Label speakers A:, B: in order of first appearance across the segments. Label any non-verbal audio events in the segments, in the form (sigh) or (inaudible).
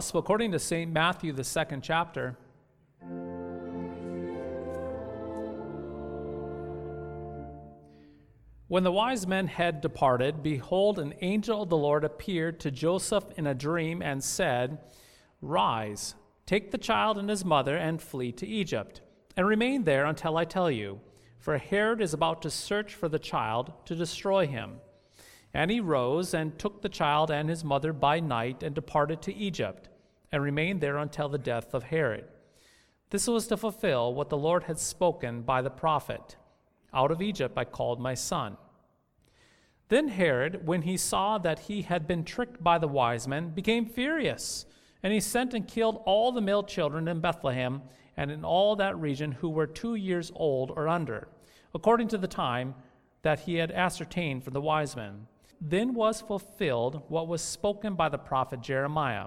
A: Gospel according to St. Matthew, the second chapter. When the wise men had departed, behold, an angel of the Lord appeared to Joseph in a dream and said, Rise, take the child and his mother, and flee to Egypt, and remain there until I tell you, for Herod is about to search for the child to destroy him. And he rose and took the child and his mother by night and departed to Egypt, and remained there until the death of Herod. This was to fulfill what the Lord had spoken by the prophet Out of Egypt I called my son. Then Herod, when he saw that he had been tricked by the wise men, became furious, and he sent and killed all the male children in Bethlehem and in all that region who were two years old or under, according to the time that he had ascertained from the wise men. Then was fulfilled what was spoken by the prophet Jeremiah.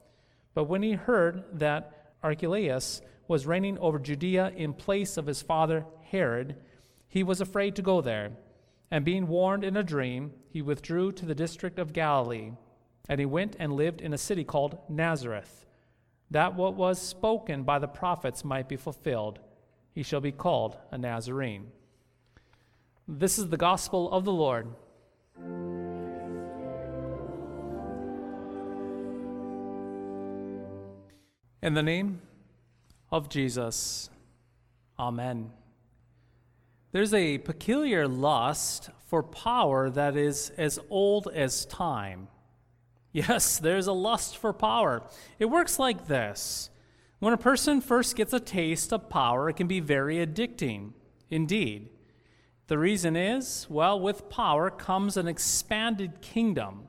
A: But when he heard that Archelaus was reigning over Judea in place of his father Herod, he was afraid to go there. And being warned in a dream, he withdrew to the district of Galilee. And he went and lived in a city called Nazareth, that what was spoken by the prophets might be fulfilled. He shall be called a Nazarene. This is the gospel of the Lord. In the name of Jesus, Amen. There's a peculiar lust for power that is as old as time. (laughs) Yes, there's a lust for power. It works like this when a person first gets a taste of power, it can be very addicting indeed. The reason is, well, with power comes an expanded kingdom.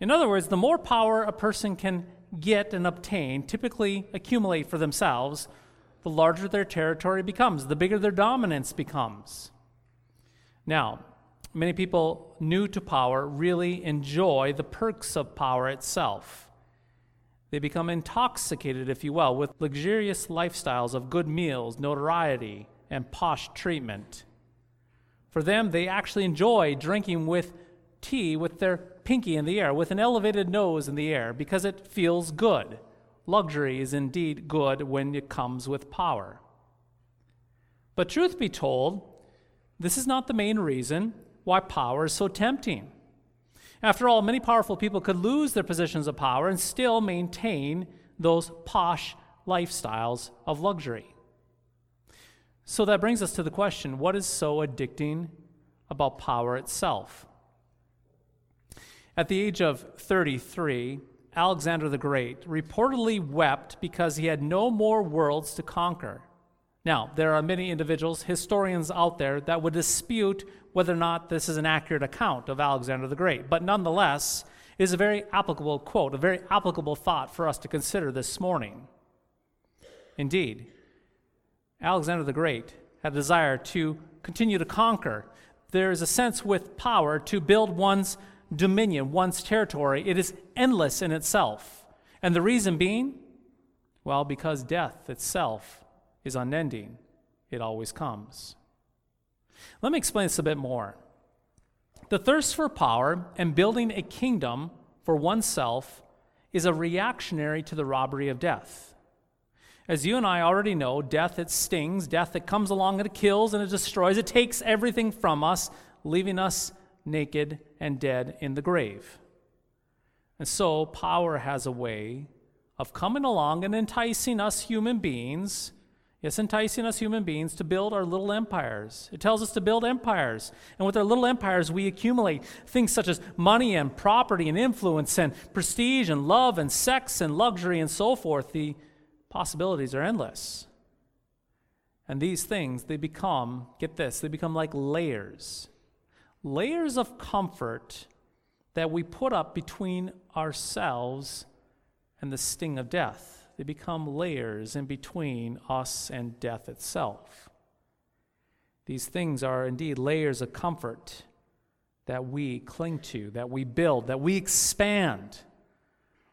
A: In other words, the more power a person can get and obtain, typically accumulate for themselves, the larger their territory becomes, the bigger their dominance becomes. Now, many people new to power really enjoy the perks of power itself. They become intoxicated, if you will, with luxurious lifestyles of good meals, notoriety, and posh treatment. For them, they actually enjoy drinking with tea with their pinky in the air, with an elevated nose in the air, because it feels good. Luxury is indeed good when it comes with power. But truth be told, this is not the main reason why power is so tempting. After all, many powerful people could lose their positions of power and still maintain those posh lifestyles of luxury. So that brings us to the question what is so addicting about power itself? At the age of 33, Alexander the Great reportedly wept because he had no more worlds to conquer. Now, there are many individuals, historians out there, that would dispute whether or not this is an accurate account of Alexander the Great, but nonetheless, it is a very applicable quote, a very applicable thought for us to consider this morning. Indeed, Alexander the Great had a desire to continue to conquer. There is a sense with power to build one's dominion, one's territory. It is endless in itself. And the reason being, well, because death itself is unending, it always comes. Let me explain this a bit more. The thirst for power and building a kingdom for oneself is a reactionary to the robbery of death. As you and I already know, death it stings, death it comes along and it kills and it destroys, it takes everything from us, leaving us naked and dead in the grave. And so power has a way of coming along and enticing us human beings Yes, enticing us human beings to build our little empires. It tells us to build empires. And with our little empires, we accumulate things such as money and property and influence and prestige and love and sex and luxury and so forth. The possibilities are endless. And these things, they become, get this, they become like layers. Layers of comfort that we put up between ourselves and the sting of death. They become layers in between us and death itself. These things are indeed layers of comfort that we cling to, that we build, that we expand.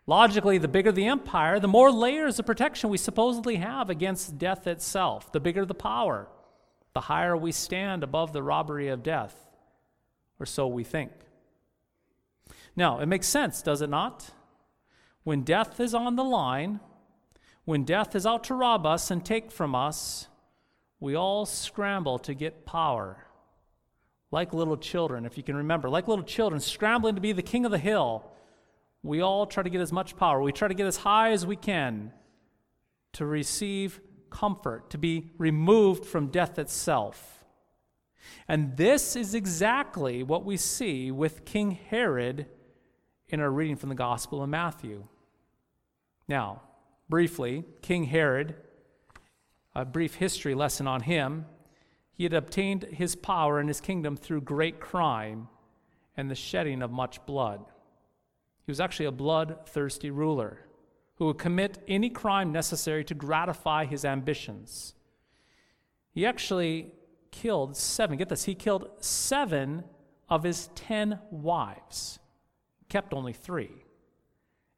A: Logically, the bigger the empire, the more layers of protection we supposedly have against death itself. The bigger the power, the higher we stand above the robbery of death, or so we think. Now, it makes sense, does it not? When death is on the line, when death is out to rob us and take from us, we all scramble to get power. Like little children, if you can remember, like little children scrambling to be the king of the hill, we all try to get as much power. We try to get as high as we can to receive comfort, to be removed from death itself. And this is exactly what we see with King Herod in our reading from the Gospel of Matthew. Now, briefly, King Herod, a brief history lesson on him. He had obtained his power and his kingdom through great crime and the shedding of much blood. He was actually a bloodthirsty ruler who would commit any crime necessary to gratify his ambitions. He actually killed seven, get this, he killed seven of his ten wives, kept only three.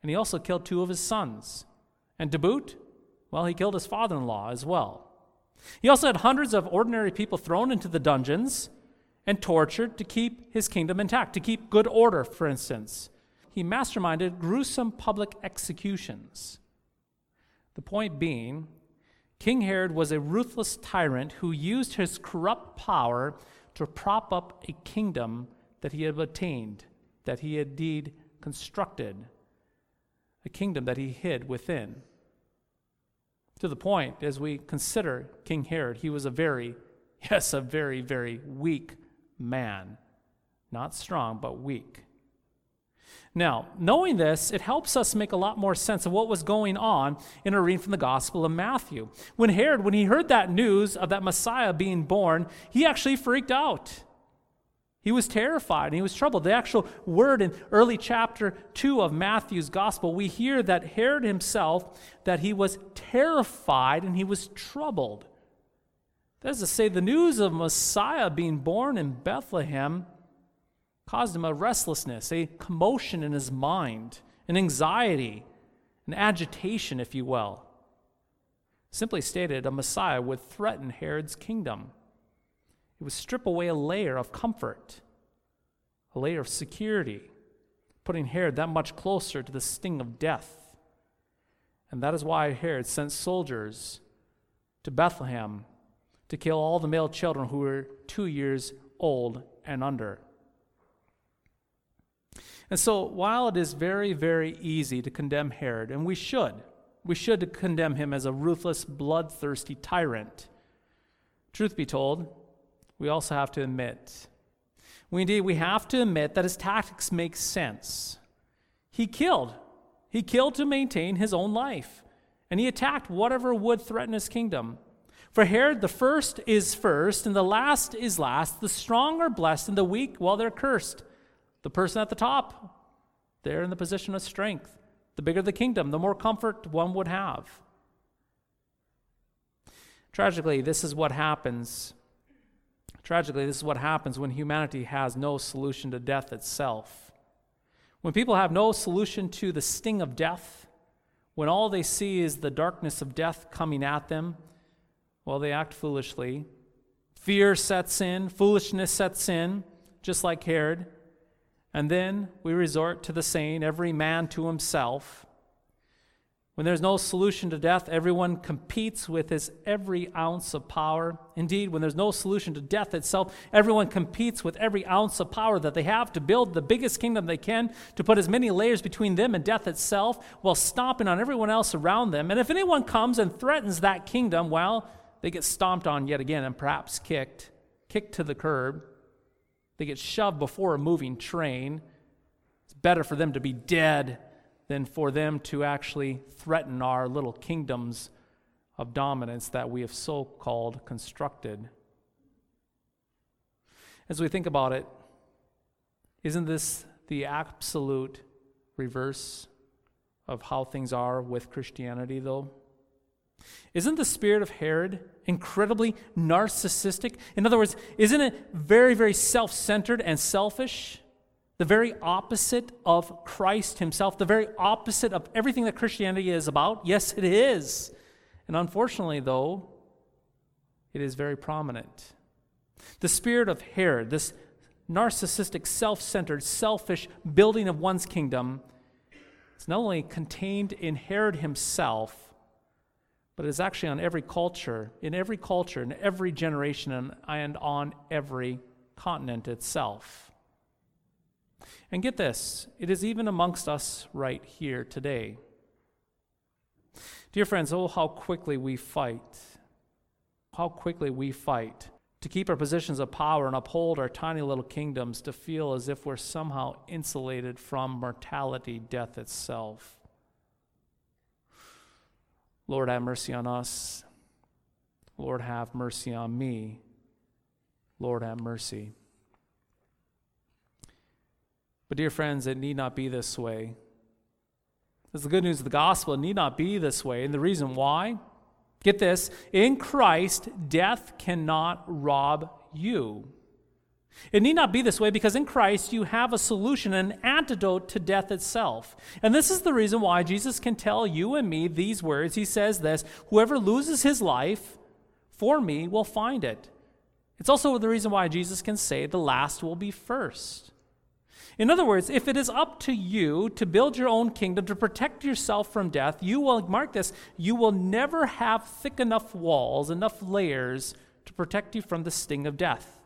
A: And he also killed two of his sons. And to boot, well, he killed his father in law as well. He also had hundreds of ordinary people thrown into the dungeons and tortured to keep his kingdom intact, to keep good order, for instance. He masterminded gruesome public executions. The point being, King Herod was a ruthless tyrant who used his corrupt power to prop up a kingdom that he had attained, that he had indeed constructed a kingdom that he hid within. To the point, as we consider King Herod, he was a very, (laughs) yes, a very, very weak man. Not strong, but weak. Now, knowing this, it helps us make a lot more sense of what was going on in a reading from the Gospel of Matthew. When Herod, when he heard that news of that Messiah being born, he actually freaked out. He was terrified and he was troubled. The actual word in early chapter 2 of Matthew's gospel, we hear that Herod himself, that he was terrified and he was troubled. That is to say, the news of Messiah being born in Bethlehem caused him a restlessness, a commotion in his mind, an anxiety, an agitation, if you will. Simply stated, a Messiah would threaten Herod's kingdom. It would strip away a layer of comfort, a layer of security, putting Herod that much closer to the sting of death. And that is why Herod sent soldiers to Bethlehem to kill all the male children who were two years old and under. And so, while it is very, very easy to condemn Herod, and we should, we should condemn him as a ruthless, bloodthirsty tyrant, truth be told, we also have to admit, we indeed we have to admit that his tactics make sense. He killed. He killed to maintain his own life, and he attacked whatever would threaten his kingdom. For Herod, the first is first, and the last is last. The strong are blessed, and the weak, well, they're cursed. The person at the top, they're in the position of strength. The bigger the kingdom, the more comfort one would have. Tragically, this is what happens Tragically, this is what happens when humanity has no solution to death itself. When people have no solution to the sting of death, when all they see is the darkness of death coming at them, well, they act foolishly. Fear sets in, foolishness sets in, just like Herod. And then we resort to the saying, every man to himself. When there's no solution to death, everyone competes with his every ounce of power. Indeed, when there's no solution to death itself, everyone competes with every ounce of power that they have to build the biggest kingdom they can, to put as many layers between them and death itself, while stomping on everyone else around them. And if anyone comes and threatens that kingdom, well, they get stomped on yet again and perhaps kicked, kicked to the curb. They get shoved before a moving train. It's better for them to be dead than for them to actually threaten our little kingdoms of dominance that we have so called constructed. As we think about it, isn't this the absolute reverse of how things are with Christianity, though? Isn't the spirit of Herod incredibly narcissistic? In other words, isn't it very, very self centered and selfish? the very opposite of Christ himself, the very opposite of everything that Christianity is about? Yes, it is. And unfortunately, though, it is very prominent. The spirit of Herod, this narcissistic, self centered, selfish building of one's kingdom, is not only contained in Herod himself, but it is actually on every culture, in every culture, in every generation, and on every continent itself. And get this, it is even amongst us right here today. Dear friends, oh, how quickly we fight. How quickly we fight to keep our positions of power and uphold our tiny little kingdoms to feel as if we're somehow insulated from mortality, death itself. Lord, have mercy on us. Lord, have mercy on me. Lord, have mercy. But, dear friends, it need not be this way. That's the good news of the gospel. It need not be this way. And the reason why? Get this in Christ, death cannot rob you. It need not be this way because in Christ you have a solution, an antidote to death itself. And this is the reason why Jesus can tell you and me these words. He says this Whoever loses his life for me will find it. It's also the reason why Jesus can say, The last will be first. In other words, if it is up to you to build your own kingdom, to protect yourself from death, you will, mark this, you will never have thick enough walls, enough layers to protect you from the sting of death.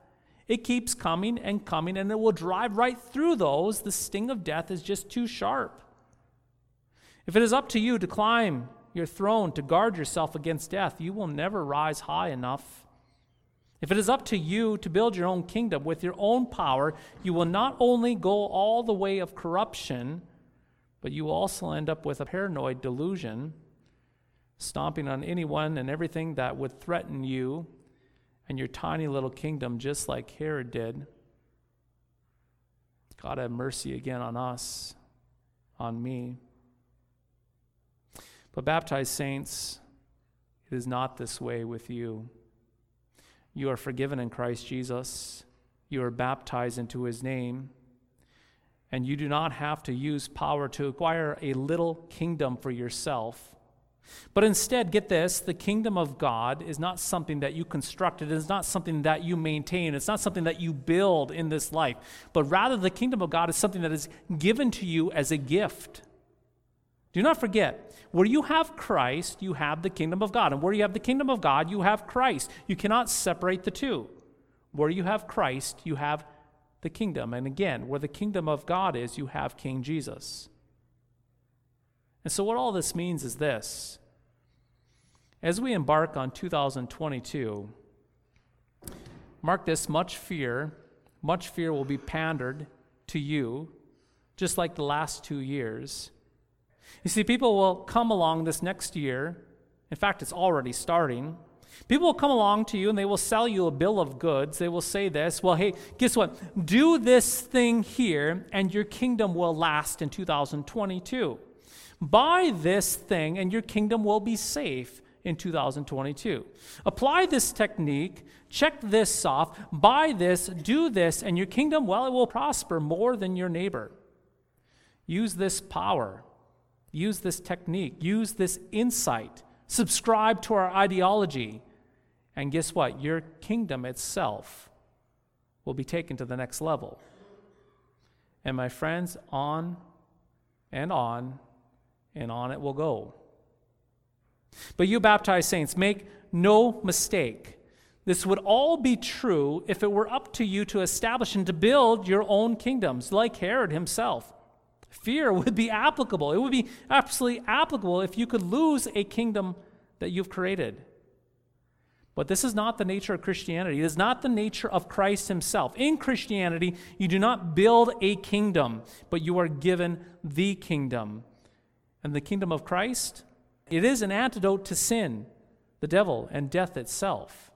A: It keeps coming and coming, and it will drive right through those. The sting of death is just too sharp. If it is up to you to climb your throne, to guard yourself against death, you will never rise high enough if it is up to you to build your own kingdom with your own power, you will not only go all the way of corruption, but you will also end up with a paranoid delusion, stomping on anyone and everything that would threaten you and your tiny little kingdom, just like Herod did. God have mercy again on us, on me. But baptized saints, it is not this way with you. You are forgiven in Christ Jesus. You are baptized into his name. And you do not have to use power to acquire a little kingdom for yourself. But instead, get this the kingdom of God is not something that you construct, it is not something that you maintain, it's not something that you build in this life, but rather the kingdom of God is something that is given to you as a gift. Do not forget, where you have Christ, you have the kingdom of God. And where you have the kingdom of God, you have Christ. You cannot separate the two. Where you have Christ, you have the kingdom. And again, where the kingdom of God is, you have King Jesus. And so, what all this means is this as we embark on 2022, mark this much fear, much fear will be pandered to you, just like the last two years. You see, people will come along this next year. In fact, it's already starting. People will come along to you and they will sell you a bill of goods. They will say this Well, hey, guess what? Do this thing here and your kingdom will last in 2022. Buy this thing and your kingdom will be safe in 2022. Apply this technique, check this off, buy this, do this, and your kingdom, well, it will prosper more than your neighbor. Use this power Use this technique, use this insight, subscribe to our ideology, and guess what? Your kingdom itself will be taken to the next level. And my friends, on and on and on it will go. But you baptized saints, make no mistake. This would all be true if it were up to you to establish and to build your own kingdoms, like Herod himself. Fear would be applicable. It would be absolutely applicable if you could lose a kingdom that you've created. But this is not the nature of Christianity. It is not the nature of Christ himself. In Christianity, you do not build a kingdom, but you are given the kingdom. And the kingdom of Christ, it is an antidote to sin, the devil, and death itself.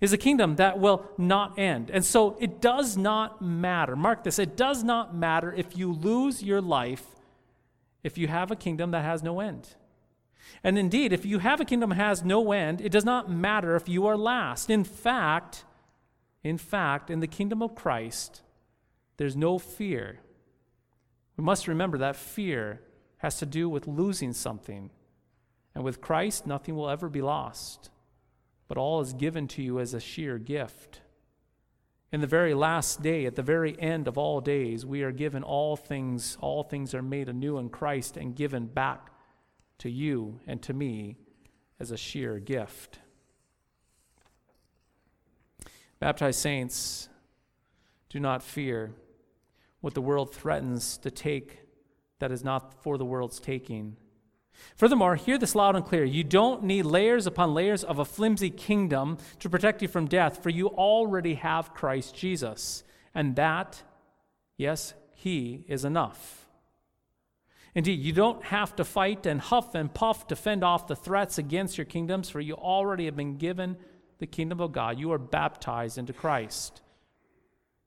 A: It is a kingdom that will not end. And so it does not matter. Mark this it does not matter if you lose your life if you have a kingdom that has no end. And indeed, if you have a kingdom that has no end, it does not matter if you are last. In fact, in fact, in the kingdom of Christ, there's no fear. We must remember that fear has to do with losing something. And with Christ, nothing will ever be lost, but all is given to you as a sheer gift. In the very last day, at the very end of all days, we are given all things, all things are made anew in Christ and given back to you and to me as a sheer gift. Baptized saints, do not fear what the world threatens to take that is not for the world's taking. Furthermore, hear this loud and clear. You don't need layers upon layers of a flimsy kingdom to protect you from death, for you already have Christ Jesus. And that, yes, He is enough. Indeed, you don't have to fight and huff and puff to fend off the threats against your kingdoms, for you already have been given the kingdom of God. You are baptized into Christ.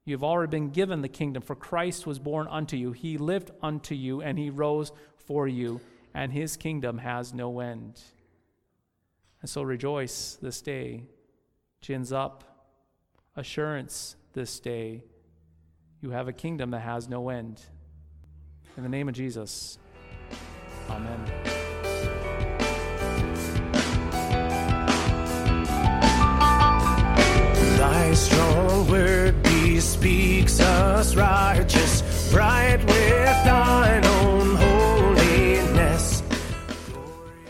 A: You have already been given the kingdom, for Christ was born unto you. He lived unto you, and he rose for you, and his kingdom has no end. And so rejoice this day. Chins up. Assurance this day. You have a kingdom that has no end. In the name of Jesus, amen.
B: Thy strong word bespeaks us righteous, bright with thine